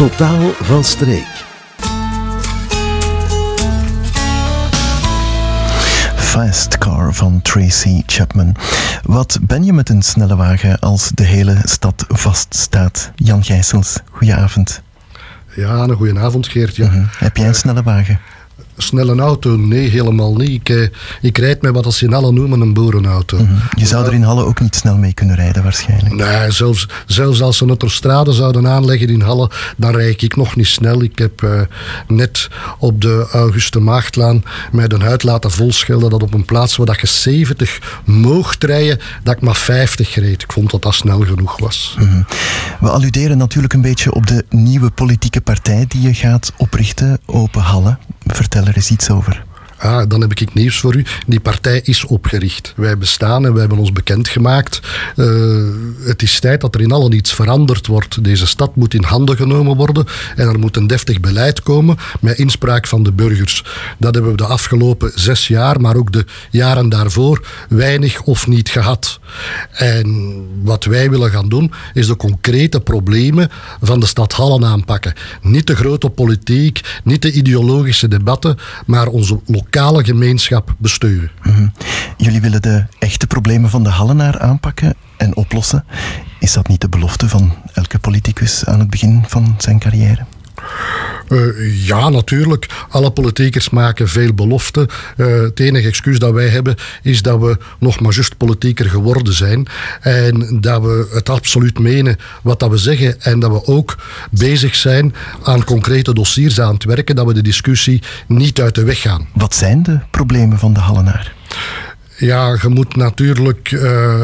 Totaal van streek. Fast Car van Tracy Chapman. Wat ben je met een snelle wagen als de hele stad vaststaat? Jan Gijsels, goedenavond. Ja, een goede avond Geert. Ja. Mhm. Heb jij een snelle wagen? Snelle auto? Nee, helemaal niet. Ik, eh, ik rijd met wat als in alle noemen een boerenauto. Mhm. Je zou er in Halle ook niet snel mee kunnen rijden waarschijnlijk. Nee, zelfs, zelfs als ze een autostrade zouden aanleggen in Halle, dan rijd ik nog niet snel. Ik heb uh, net op de Auguste Maagdlaan met een huid laten volschelden dat op een plaats waar dat je 70 mocht rijden, dat ik maar 50 reed. Ik vond dat dat snel genoeg was. Mhm. We alluderen natuurlijk een beetje op de nieuwe politieke partij die je gaat oprichten, Open Halle. Vertel er eens iets over. Ah, dan heb ik nieuws voor u. Die partij is opgericht. Wij bestaan en wij hebben ons bekendgemaakt. Uh, het is tijd dat er in allen iets veranderd wordt. Deze stad moet in handen genomen worden en er moet een deftig beleid komen met inspraak van de burgers. Dat hebben we de afgelopen zes jaar, maar ook de jaren daarvoor weinig of niet gehad. En wat wij willen gaan doen, is de concrete problemen van de stad Hallen aanpakken. Niet de grote politiek, niet de ideologische debatten, maar onze lokale lokale gemeenschap besturen. Mhm. Jullie willen de echte problemen van de Hallenaar aanpakken en oplossen. Is dat niet de belofte van elke politicus aan het begin van zijn carrière? Uh, ja, natuurlijk. Alle politiekers maken veel beloften. Uh, het enige excuus dat wij hebben is dat we nog maar juist politieker geworden zijn. En dat we het absoluut menen wat dat we zeggen. En dat we ook bezig zijn aan concrete dossiers aan het werken. Dat we de discussie niet uit de weg gaan. Wat zijn de problemen van de Hallenaar? Ja, je moet natuurlijk uh,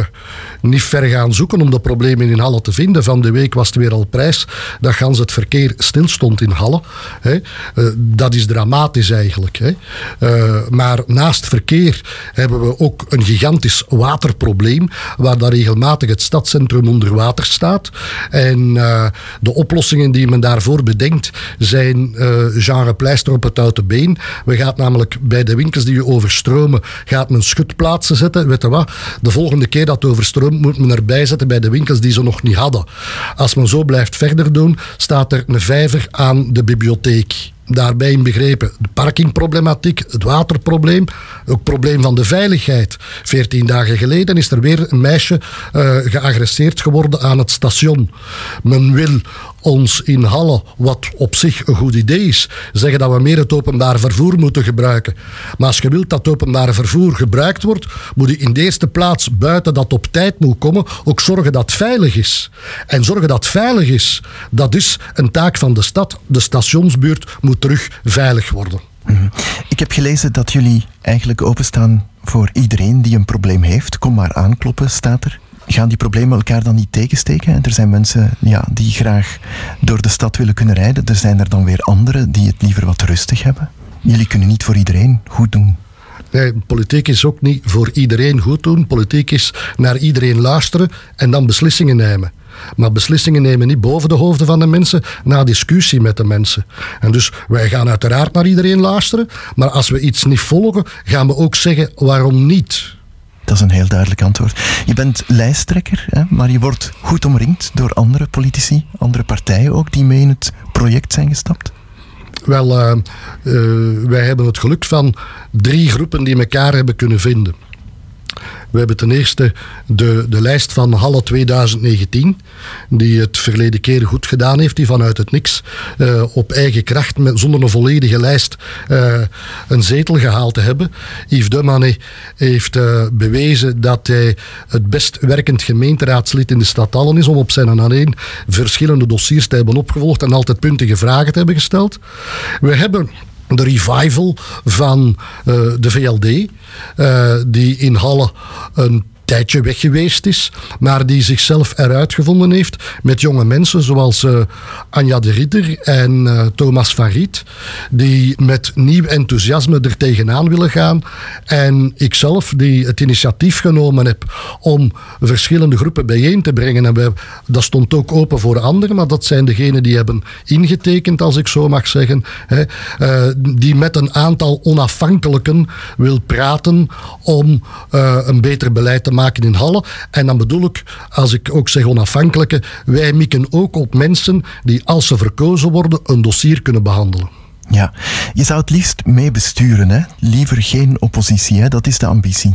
niet ver gaan zoeken om de problemen in Halle te vinden. Van de week was het weer al prijs dat gans het verkeer stilstond in Halle. Hè. Uh, dat is dramatisch eigenlijk. Hè. Uh, maar naast verkeer hebben we ook een gigantisch waterprobleem, waar daar regelmatig het stadscentrum onder water staat. En de oplossingen die men daarvoor bedenkt zijn genre pleister op het houten been. We gaan namelijk bij de winkels die je overstromen, gaat men schutplaatsen plaatsen zetten. Weet wat? De volgende keer dat het overstroomt, moet men erbij zetten bij de winkels die ze nog niet hadden. Als men zo blijft verder doen, staat er een vijver aan de bibliotheek daarbij inbegrepen de parkingproblematiek, het waterprobleem, ook het probleem van de veiligheid. Veertien dagen geleden is er weer een meisje uh, geagresseerd geworden aan het station. Men wil ons in Halle, wat op zich een goed idee is, zeggen dat we meer het openbaar vervoer moeten gebruiken. Maar als je wilt dat openbaar vervoer gebruikt wordt, moet je in de eerste plaats buiten dat op tijd moet komen, ook zorgen dat het veilig is. En zorgen dat het veilig is, dat is een taak van de stad. De stationsbuurt moet terug veilig worden. Mhm. Ik heb gelezen dat jullie eigenlijk openstaan voor iedereen die een probleem heeft. Kom maar aankloppen, staat er. Gaan die problemen elkaar dan niet tegensteken? er zijn mensen ja, die graag door de stad willen kunnen rijden. Er zijn er dan weer anderen die het liever wat rustig hebben. Jullie kunnen niet voor iedereen goed doen. Nee, politiek is ook niet voor iedereen goed doen. Politiek is naar iedereen luisteren en dan beslissingen nemen. Maar beslissingen nemen niet boven de hoofden van de mensen, na discussie met de mensen. En dus wij gaan uiteraard naar iedereen luisteren, maar als we iets niet volgen, gaan we ook zeggen waarom niet. Dat is een heel duidelijk antwoord. Je bent lijsttrekker, hè, maar je wordt goed omringd door andere politici, andere partijen ook, die mee in het project zijn gestapt? Wel, uh, uh, wij hebben het geluk van drie groepen die elkaar hebben kunnen vinden. We hebben ten eerste de, de lijst van Halle 2019, die het verleden keer goed gedaan heeft, die vanuit het niks uh, op eigen kracht, met, zonder een volledige lijst, uh, een zetel gehaald te hebben. Yves Demane heeft uh, bewezen dat hij het best werkend gemeenteraadslid in de stad Allen is, om op zijn en alleen verschillende dossiers te hebben opgevolgd en altijd puntige vragen te hebben gesteld. We hebben de revival van uh, de VLD, uh, die in Halle een tijdje weg geweest is, maar die zichzelf eruit gevonden heeft met jonge mensen zoals uh, Anja de Ridder en uh, Thomas van Riet, die met nieuw enthousiasme er tegenaan willen gaan. En ikzelf, die het initiatief genomen heb om verschillende groepen bijeen te brengen. En we, dat stond ook open voor anderen, maar dat zijn degenen die hebben ingetekend, als ik zo mag zeggen, hè, uh, die met een aantal onafhankelijken wil praten om een beter beleid te maken in Halle. En dan bedoel ik, als ik ook zeg onafhankelijke, wij mikken ook op mensen die als ze verkozen worden een dossier kunnen behandelen. Ja, je zou het liefst mee besturen, hè? Liever geen oppositie, hè? Dat is de ambitie.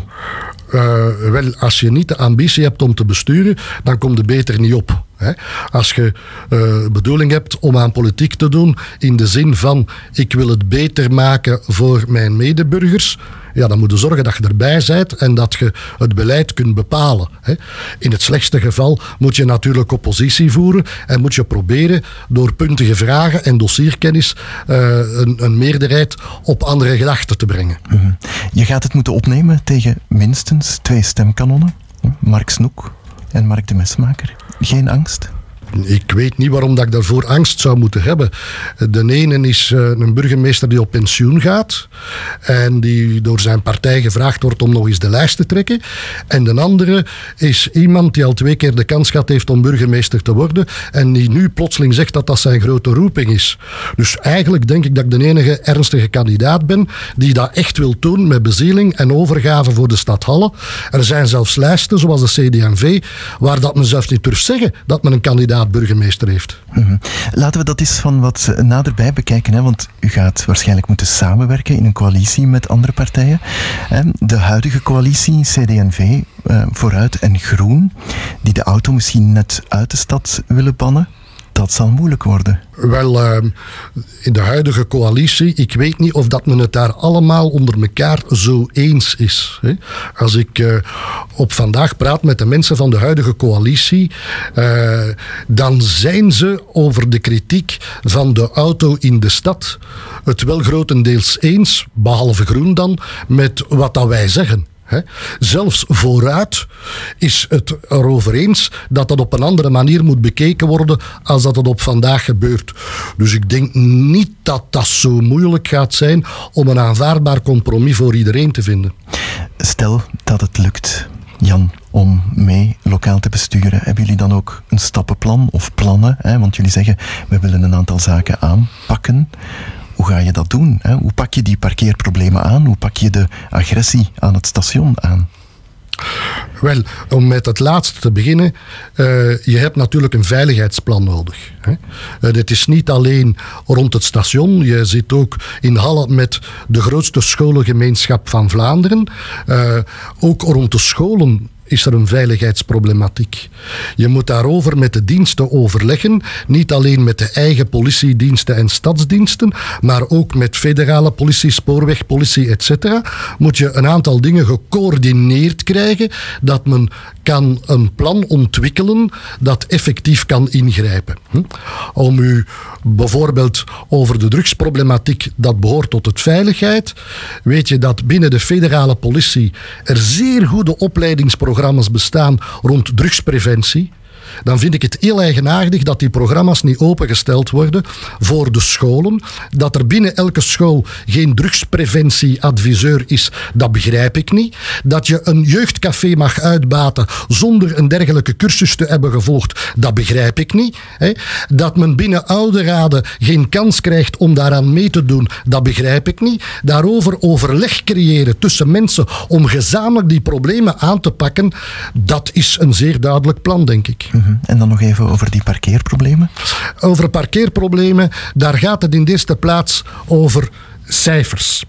Uh, wel, als je niet de ambitie hebt om te besturen, dan komt er beter niet op. Hè? Als je uh, bedoeling hebt om aan politiek te doen in de zin van ik wil het beter maken voor mijn medeburgers, ja, dan moet je zorgen dat je erbij bent en dat je het beleid kunt bepalen. Hè. In het slechtste geval moet je natuurlijk oppositie voeren en moet je proberen door puntige vragen en dossierkennis uh, een, een, meerderheid op andere gedachten te brengen. Mhm. Je gaat het moeten opnemen tegen minstens twee stemkanonnen, Mark Snoek en Mark de Mesmaker. Geen angst? Ik weet niet waarom dat ik daarvoor angst zou moeten hebben. De ene is eh, een burgemeester die op pensioen gaat en die door zijn partij gevraagd wordt om nog eens de lijst te trekken. En de andere is iemand die al twee keer de kans gehad heeft om burgemeester te worden en die nu plotseling zegt dat dat zijn grote roeping is. Dus eigenlijk denk ik dat ik de enige ernstige kandidaat ben die dat echt wil doen met bezieling en overgave voor de stad Halle. Er zijn zelfs lijsten, zoals de CD&V, waar dat men zelfs niet durft zeggen dat men een kandidaat burgemeester heeft. Mhm. Laten we dat eens van wat naderbij bekijken, hè? want u gaat waarschijnlijk moeten samenwerken in een coalitie met andere partijen. De huidige coalitie, CD&V, eh, Vooruit en Groen, die de auto misschien net uit de stad willen bannen dat zal moeilijk worden. Wel, uh, in de huidige coalitie, ik weet niet of dat men het daar allemaal onder elkaar zo eens is. Hè. Als ik uh, op vandaag praat met de mensen van de huidige coalitie, uh, dan zijn ze over de kritiek van de auto in de stad het wel grotendeels eens, behalve groen dan, met wat dat wij zeggen. Zelfs vooruit is het erover eens dat dat op een andere manier moet bekeken worden als dat het op vandaag gebeurt. Dus ik denk niet dat dat zo moeilijk gaat zijn om een aanvaardbaar compromis voor iedereen te vinden. Stel dat het lukt, Jan, om mee lokaal te besturen. Hebben jullie dan ook een stappenplan of plannen? Hè? Want jullie zeggen, we willen een aantal zaken aanpakken. Hoe ga je dat doen? Hè? Hoe pak je die parkeerproblemen aan? Hoe pak je de agressie aan het station aan? Wel, om met het laatste te beginnen, uh, je hebt natuurlijk een veiligheidsplan nodig. Hè. Uh, dit is niet alleen rond het station, je zit ook in Halle met de grootste scholengemeenschap van Vlaanderen. Uh, ook rond de scholen is er een veiligheidsproblematiek. Je moet daarover met de diensten overleggen, niet alleen met de eigen politiediensten en stadsdiensten, maar ook met federale politie, spoorwegpolitie, etc. Moet je een aantal dingen gecoördineerd krijgen, dat men kan een plan ontwikkelen dat effectief kan ingrijpen. Om u bijvoorbeeld over de drugsproblematiek, dat behoort tot het veiligheid, weet je dat binnen de federale politie er zeer goede opleidingsprogramma's bestaan rond drugspreventie dan vind ik het heel eigenaardig dat die programma's niet opengesteld worden voor de scholen. Dat er binnen elke school geen drugspreventieadviseur is, dat begrijp ik niet. Dat je een jeugdcafé mag uitbaten zonder een dergelijke cursus te hebben gevolgd, dat begrijp ik niet. Dat men binnen ouderaden geen kans krijgt om daaraan mee te doen, dat begrijp ik niet. Daarover overleg creëren tussen mensen om gezamenlijk die problemen aan te pakken, dat is een zeer duidelijk plan, denk ik. Mhm. En dan nog even over die parkeerproblemen. Over parkeerproblemen, daar gaat het in de eerste plaats over cijfers.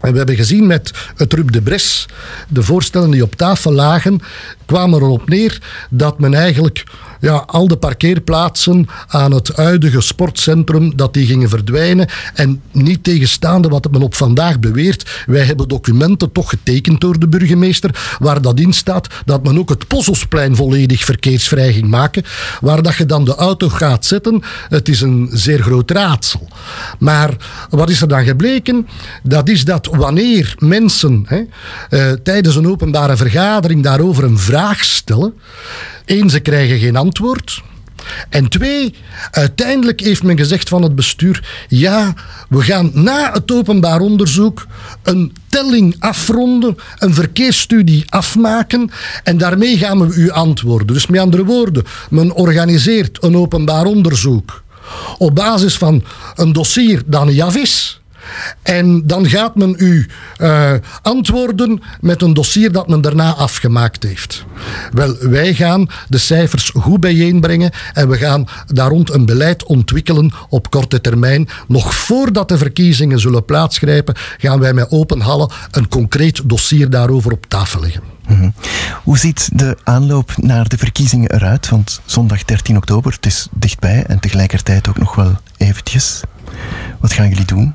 En we hebben gezien met het Rub de Bres, de voorstellen die op tafel lagen, kwamen erop neer dat men eigenlijk ja, al de parkeerplaatsen aan het huidige sportcentrum, dat die gingen verdwijnen. En niet tegenstaande wat men op vandaag beweert, wij hebben documenten toch getekend door de burgemeester, waar dat in staat dat men ook het Pozzelsplein volledig verkeersvrij ging maken, waar dat je dan de auto gaat zetten. Het is een zeer groot raadsel. Maar wat is er dan gebleken? Dat is dat wanneer mensen hè, uh, tijdens een openbare vergadering daarover een vraag stellen, Eén, ze krijgen geen antwoord. En twee, uiteindelijk heeft men gezegd van het bestuur: ja, we gaan na het openbaar onderzoek een telling afronden, een verkeersstudie afmaken en daarmee gaan we u antwoorden. Dus met andere woorden, men organiseert een openbaar onderzoek op basis van een dossier dat niet af is. En dan gaat men u uh, antwoorden met een dossier dat men daarna afgemaakt heeft. Wel, wij gaan de cijfers goed bijeenbrengen en we gaan daar rond een beleid ontwikkelen op korte termijn. Nog voordat de verkiezingen zullen plaatsgrijpen, gaan wij met open hallen een concreet dossier daarover op tafel leggen. Mhm. Hoe ziet de aanloop naar de verkiezingen eruit? Want zondag 13 oktober, het is dichtbij en tegelijkertijd ook nog wel eventjes. Wat gaan jullie doen?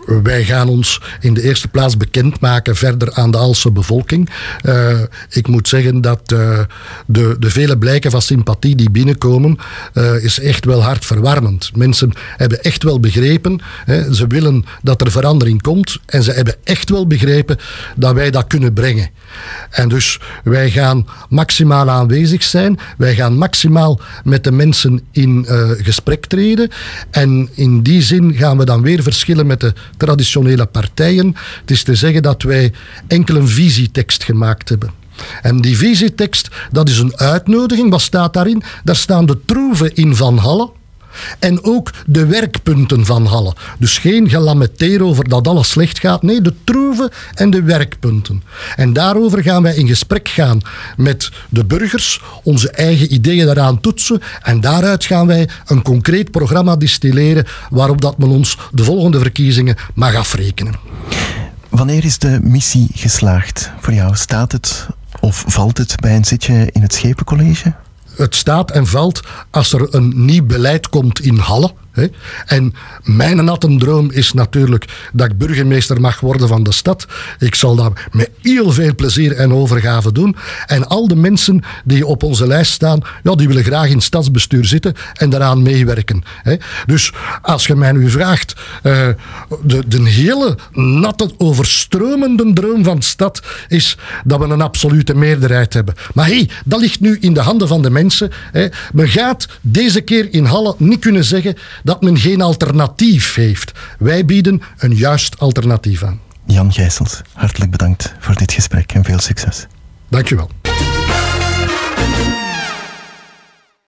Wij gaan ons in de eerste plaats bekendmaken verder aan de Alse bevolking. Uh, ik moet zeggen dat uh, de, de vele blijken van sympathie die binnenkomen, uh, is echt wel hartverwarmend. Mensen hebben echt wel begrepen, hè, ze willen dat er verandering komt en ze hebben echt wel begrepen dat wij dat kunnen brengen. En dus wij gaan maximaal aanwezig zijn, wij gaan maximaal met de mensen in gesprek treden en in die zin gaan we dan weer verschillen met de traditionele partijen. Het is te zeggen dat wij enkel een visietekst gemaakt hebben. En die visietekst, dat is een uitnodiging. Wat staat daarin? Daar staan de troeven in Van Halle. En ook de werkpunten van Halle. Dus geen gelamenteer over dat alles slecht gaat. Nee, de troeven en de werkpunten. En daarover gaan wij in gesprek gaan met de burgers, onze eigen ideeën daaraan toetsen. En daaruit gaan wij een concreet programma distilleren waarop dat men ons de volgende verkiezingen mag afrekenen. Wanneer is de missie geslaagd voor jou? Staat het of valt het bij een zitje in het Schepencollege? Het staat en valt als er een nieuw beleid komt in Halle. En mijn natte droom is natuurlijk dat ik burgemeester mag worden van de stad. Ik zal dat met heel veel plezier en overgave doen. En al de mensen die op onze lijst staan, ja, die willen graag in het stadsbestuur zitten en daaraan meewerken. Dus als je mij nu vraagt, uh, de, de hele natte, overstromende droom van de stad is dat we een absolute meerderheid hebben. Maar hé, hey, dat ligt nu in de handen van de mensen. Hè. Men gaat deze keer in Halle niet kunnen zeggen dat men geen alternatief heeft. Wij bieden een juist alternatief aan. Jan Gijsels, hartelijk bedankt voor dit gesprek en veel succes. Dankjewel.